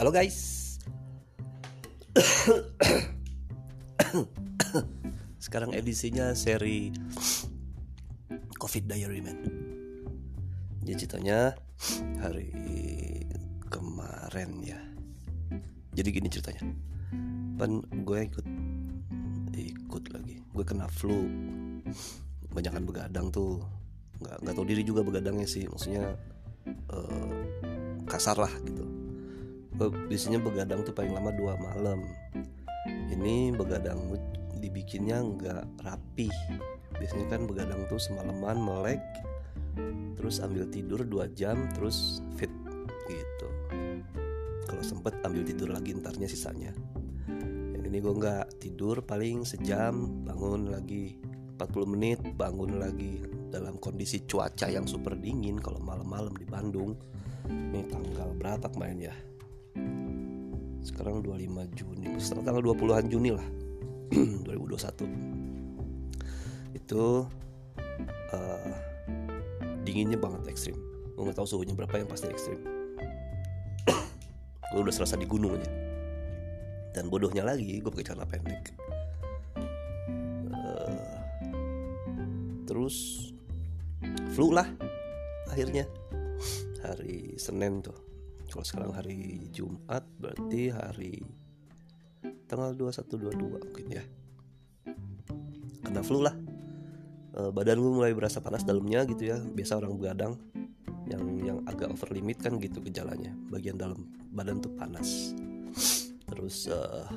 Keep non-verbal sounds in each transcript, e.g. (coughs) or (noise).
Halo guys. Sekarang edisinya seri Covid Diary man. Jadi ceritanya hari kemarin ya. Jadi gini ceritanya. Pan gue ikut ikut lagi. Gue kena flu. Banyakan begadang tuh. Nggak nggak tahu diri juga begadangnya sih. Maksudnya eh, kasar lah gitu biasanya begadang tuh paling lama dua malam. Ini begadang dibikinnya nggak rapi. Biasanya kan begadang tuh semalaman melek terus ambil tidur dua jam terus fit gitu. Kalau sempet ambil tidur lagi ntarnya sisanya. Yang ini gue nggak tidur paling sejam bangun lagi 40 menit bangun lagi dalam kondisi cuaca yang super dingin kalau malam-malam di Bandung. Ini tanggal berapa kemarin ya sekarang 25 Juni sekarang tanggal 20-an Juni lah (clears throat) 2021 itu uh, dinginnya banget ekstrim. Gue nggak tahu suhunya berapa yang pasti ekstrim. Gue udah serasa di gunungnya dan bodohnya lagi gue pakai celana pendek. Uh, terus flu lah akhirnya. Hari Senin tuh. Kalau sekarang hari Jumat hari. Tanggal 21 22 mungkin ya. Kena flu lah. E, badan gue mulai berasa panas dalamnya gitu ya. Biasa orang begadang yang yang agak over limit kan gitu gejalanya. Bagian dalam badan tuh panas. Terus uh,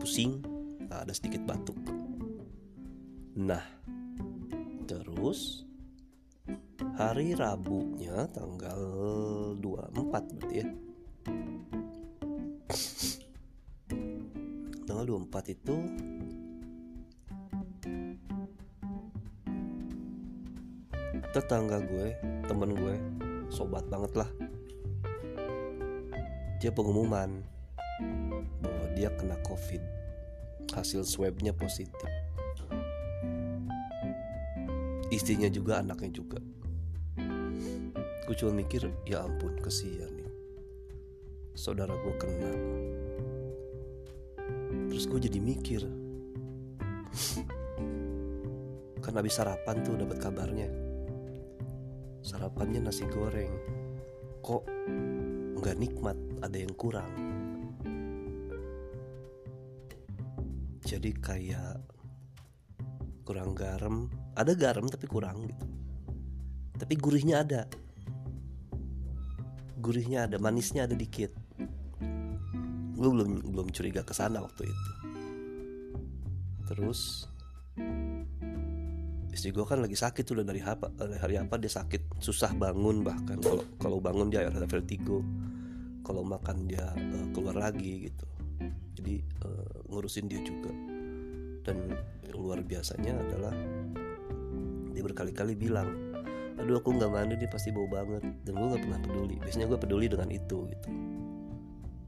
pusing. Ada sedikit batuk. Nah terus hari Rabunya tanggal 24 berarti ya. (sniffs) Tanggal 24 itu tetangga gue temen gue sobat banget lah. Dia pengumuman bahwa dia kena covid. Hasil swabnya positif. Istrinya juga anaknya juga gue cuma mikir ya ampun kesian nih. Saudara gue kena. Terus gue jadi mikir. (laughs) Kan habis sarapan tuh dapat kabarnya. Sarapannya nasi goreng. Kok nggak nikmat ada yang kurang? Jadi kayak kurang garam. Ada garam tapi kurang gitu. Tapi gurihnya ada gurihnya ada manisnya ada dikit. Gue belum belum curiga ke sana waktu itu. Terus istri gue kan lagi sakit tuh dari apa dari hari apa dia sakit. Susah bangun bahkan. Kalau kalau bangun dia ada vertigo. Kalau makan dia uh, keluar lagi gitu. Jadi uh, ngurusin dia juga. Dan luar biasanya adalah dia berkali-kali bilang aduh aku nggak mandi nih pasti bau banget. Dan gue nggak pernah peduli. Biasanya gue peduli dengan itu gitu.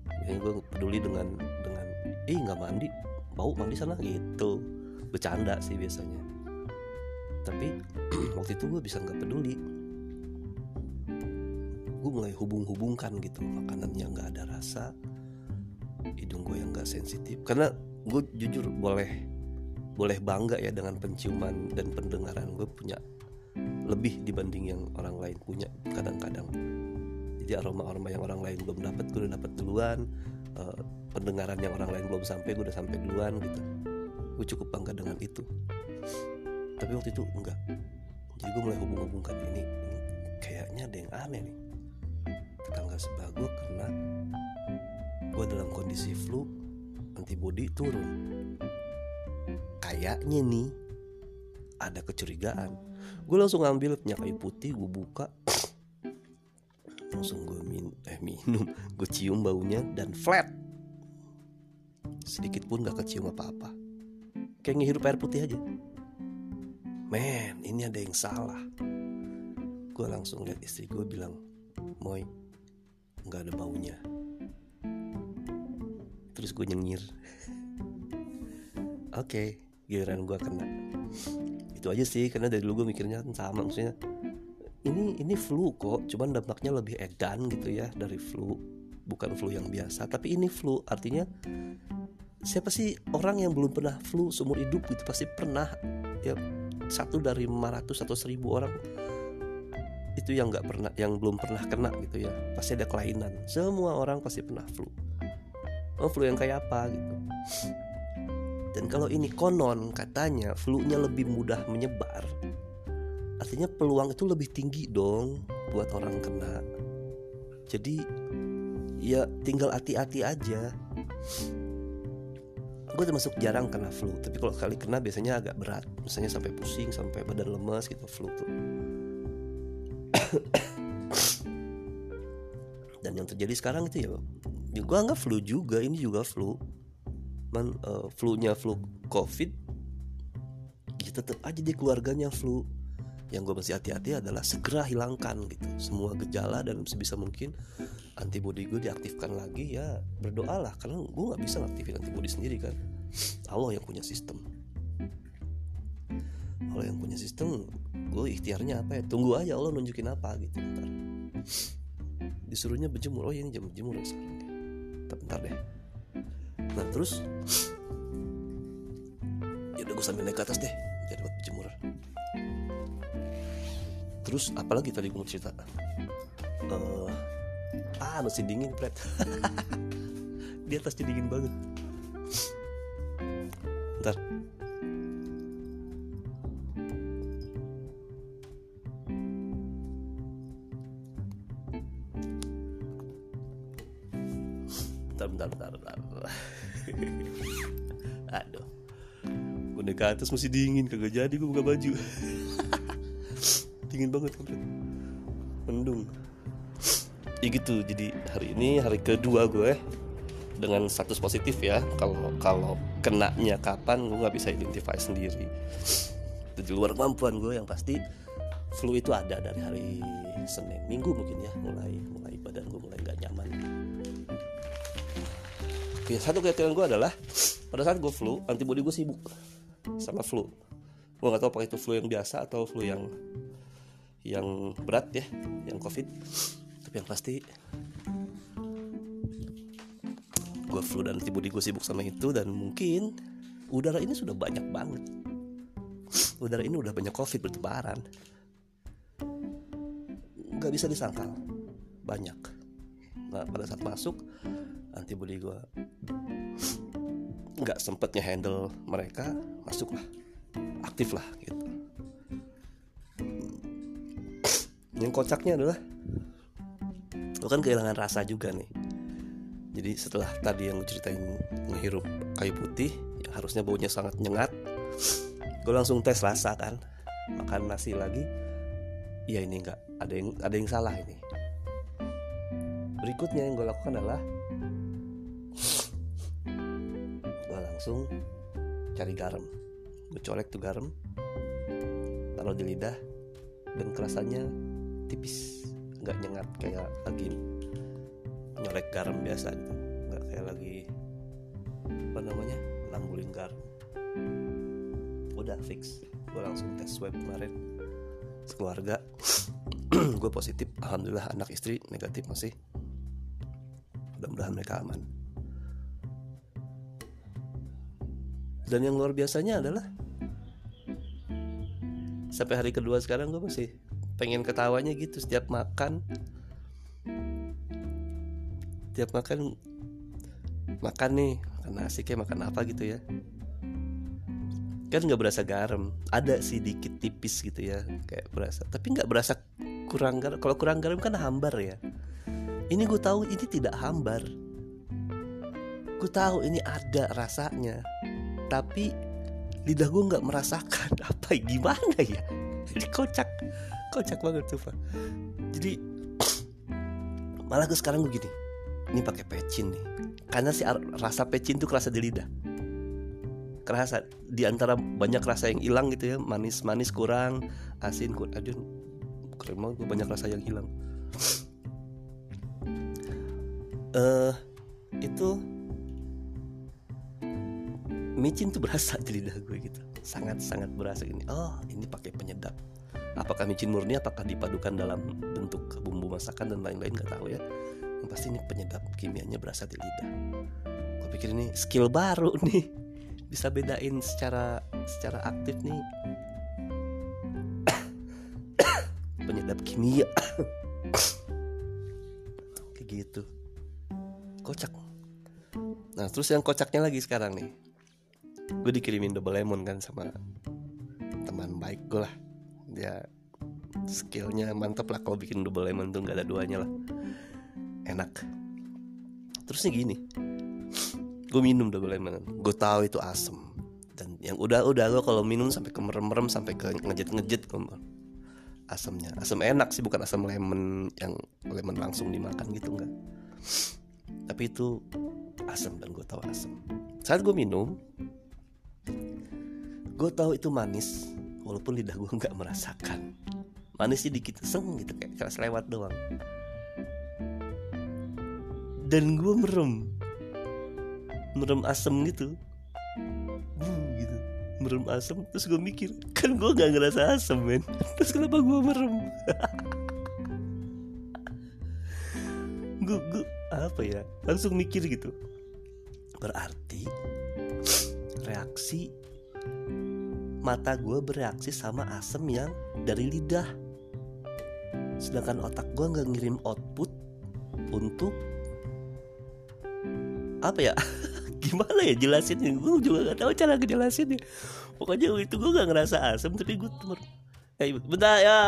Biasanya gue peduli dengan dengan ih nggak mandi. Bau mandi sana. Gitu. Bercanda sih biasanya. Tapi (clears throat) waktu itu gue bisa nggak peduli. Gue mulai hubung-hubungkan gitu makanan yang nggak ada rasa. Hidung gue yang nggak sensitif. Karena gue jujur boleh boleh bangga ya dengan penciuman dan pendengaran. Gue punya lebih dibanding yang orang lain punya kadang-kadang. Jadi aroma-aroma yang orang lain belum dapat gue udah dapat duluan. Uh, pendengaran yang orang lain belum sampai gue udah sampai duluan gitu. Gue cukup bangga dengan itu. Tapi waktu itu enggak. Jadi gue mulai hubung-hubungkan ini, ini kayaknya ada yang aneh nih. Tetangga sebelah gue kena gue dalam kondisi flu antibody turun. Kayaknya nih ada kecurigaan gue langsung ngambil punya kayu putih gue buka. Langsung gue min eh minum. Gue cium baunya dan flat. Sedikit pun gak kecium apa-apa. Kayak ngehirup air putih aja. Men ini ada yang salah. Gue langsung lihat istri gue bilang moy nggak ada baunya. Terus gue nyengir. (laughs) Oke okay, giliran gue kena itu aja sih karena dari dulu gue mikirnya sama maksudnya ini ini flu kok cuman dampaknya lebih edan gitu ya dari flu bukan flu yang biasa tapi ini flu artinya siapa sih orang yang belum pernah flu seumur hidup gitu? Pasti pernah ya satu dari 500 atau 1000 orang itu yang nggak pernah yang belum pernah kena gitu ya. Pasti ada kelainan. Semua orang pasti pernah flu. Oh flu yang kayak apa gitu dan kalau ini konon katanya flu-nya lebih mudah menyebar artinya peluang itu lebih tinggi dong buat orang kena. Jadi ya tinggal hati-hati aja. Gue termasuk jarang kena flu tapi kalau sekali kena biasanya agak berat. Misalnya sampai pusing sampai badan lemas gitu flu tuh. (coughs) Dan yang terjadi sekarang itu ya gue anggap flu juga ini juga flu man uh, flu-nya flu covid ya tetap aja di keluarganya flu. Yang gue mesti hati-hati adalah segera hilangkan gitu. Semua gejala dan sebisa mungkin antibody gue diaktifkan lagi ya berdoalah. Karena gue nggak bisa ngaktifin antibody sendiri kan. Allah yang punya sistem. Allah yang punya sistem gue ikhtiarnya apa ya? Tunggu aja Allah nunjukin apa gitu ntar. Disuruhnya berjemur. Oh ini jam berjemur ya sekarang. Ya. bentar deh nah terus? Ya udah gue sambil naik ke atas deh jadi buat berjemur terus apalagi tadi gue mau cerita? Uh, ah masih dingin pret (laughs) di atasnya dingin banget bentar bentar bentar, bentar. (laughs) aduh. Gue naik ke atas masih dingin kagak jadi gue buka baju. (laughs) Dingin banget kan mendung. Ya gitu jadi hari ini hari kedua gue dengan status positif ya kalau kalau kenanya kapan gue nggak bisa identify sendiri. Itu di luar kemampuan gue yang pasti flu itu ada dari hari Senin Minggu mungkin ya mulai mulai badan gue mulai nggak nyaman satu keyakinan gue adalah pada saat gue flu antibody gue sibuk sama flu. Gue nggak tahu apakah itu flu yang biasa atau flu yang yang berat ya yang covid. Tapi yang pasti gue flu dan antibody gue sibuk sama itu dan mungkin udara ini sudah banyak banget. Udara ini udah banyak covid bertebaran. Nggak bisa disangkal. Banyak. Nah pada saat masuk antibody gue nggak sempetnya handle mereka masuk lah aktif lah gitu. Yang kocaknya adalah lo kan kehilangan rasa juga nih. Jadi setelah tadi yang ceritain ngehirup kayu putih yang harusnya baunya sangat nyengat gue langsung tes rasa kan. Makan nasi lagi ya ini enggak ada yang ada yang salah ini. Berikutnya yang gue lakukan adalah langsung cari garam. Gue colek tuh garam taruh di lidah dan kerasanya tipis. Nggak nyengat kayak lagi nyolek garam biasa gitu. Nggak kayak lagi apa namanya lambulin garam. Udah fix. Gue langsung tes swab kemarin sekeluarga (clears throat) gue positif. Alhamdulillah anak istri negatif masih. Mudah-mudahan mereka aman dan yang luar biasanya adalah sampai hari kedua sekarang gue masih pengen ketawanya gitu setiap makan. Setiap makan makan nih makan nasi kayak makan apa gitu ya. Kan nggak berasa garam ada sih dikit tipis gitu ya kayak berasa. Tapi nggak berasa kurang garam. Kalau kurang garam kan hambar ya. Ini gue tahu ini tidak hambar. Gue tahu ini ada rasanya tapi lidah gue nggak merasakan. (laughs) Apa gimana ya? Ini kocak. Kocak banget tuh pak jadi (clears throat) malah gue sekarang begini. Ini pakai pecin nih. Karena si rasa pecin tuh kerasa di lidah. Kerasa di antara banyak rasa yang hilang gitu ya. Manis manis kurang asin kurang aduh keren banget gue banyak rasa yang hilang. (sniffs) Eh uh, itu micin tuh berasa (laughs) di lidah gue gitu. Sangat sangat berasa ini. Oh ini pakai penyedap. Apakah micin murni apakah dipadukan dalam bentuk bumbu masakan dan lain-lain nggak tahu ya. Yang pasti ini penyedap kimianya berasal di lidah. Gue pikir ini skill baru (laughs) nih. Bisa bedain secara secara aktif nih. (coughs) Penyedap kimia. (coughs) Kayak gitu. Kocak. Nah terus yang kocaknya lagi sekarang nih gue dikirimin double lemon kan sama teman baik gue lah. Dia skillnya mantep lah kalau bikin double lemon tuh nggak ada duanya lah. Enak. Terusnya gini. Gue minum double lemon. Gue tahu itu asem. Dan yang udah udah gue kalau minum sampai ke merem merem sampai ke ngejet ngejet asamnya asam enak sih bukan asam lemon yang lemon langsung dimakan gitu enggak tapi itu asam dan gue tahu asam saat gue minum gue tahu itu manis walaupun lidah gue nggak merasakan. Manisnya dikit seng gitu kayak keras lewat doang. Dan gue merem. Merem asem gitu. Gitu. Merem asem terus gue mikir kan gue nggak ngerasa asem men. (laughs) Terus kenapa gue merem? (laughs) Gue apa ya langsung mikir gitu. Berarti reaksi mata gue bereaksi sama asem yang dari lidah. Sedangkan otak gue nggak ngirim output untuk apa ya? (laughs) Gimana ya jelasin gue juga gak tahu cara ngejelasin ya pokoknya itu gue gak ngerasa asem tapi gue temen. Eh bentar ya.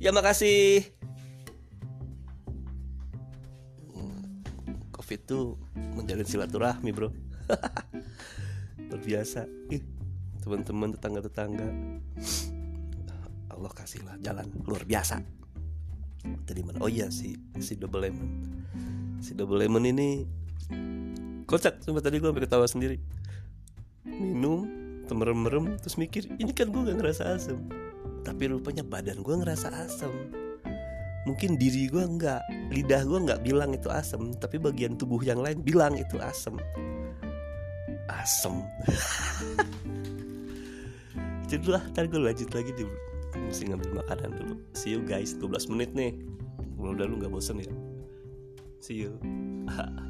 Ya makasih. Covid tuh menjalin silaturahmi bro (laughs) luar biasa teman-teman tetangga-tetangga. Allah kasihlah jalan luar biasa. Tadi mana? Oh iya si si double lemon. Si double lemon ini kocak. Cuma tadi gue sampai ketawa sendiri. Minum merem-merem terus mikir ini kan gue gak ngerasa asem. Tapi rupanya badan gue ngerasa asem. Mungkin diri gue nggak lidah gue nggak bilang itu asem tapi bagian tubuh yang lain bilang itu asem asem. Jadi lah ntar gue lanjut lagi di mesti ngambil makanan dulu. See you guys 12 menit nih. Mudah-mudahan lu nggak bosen ya? See you (laughs)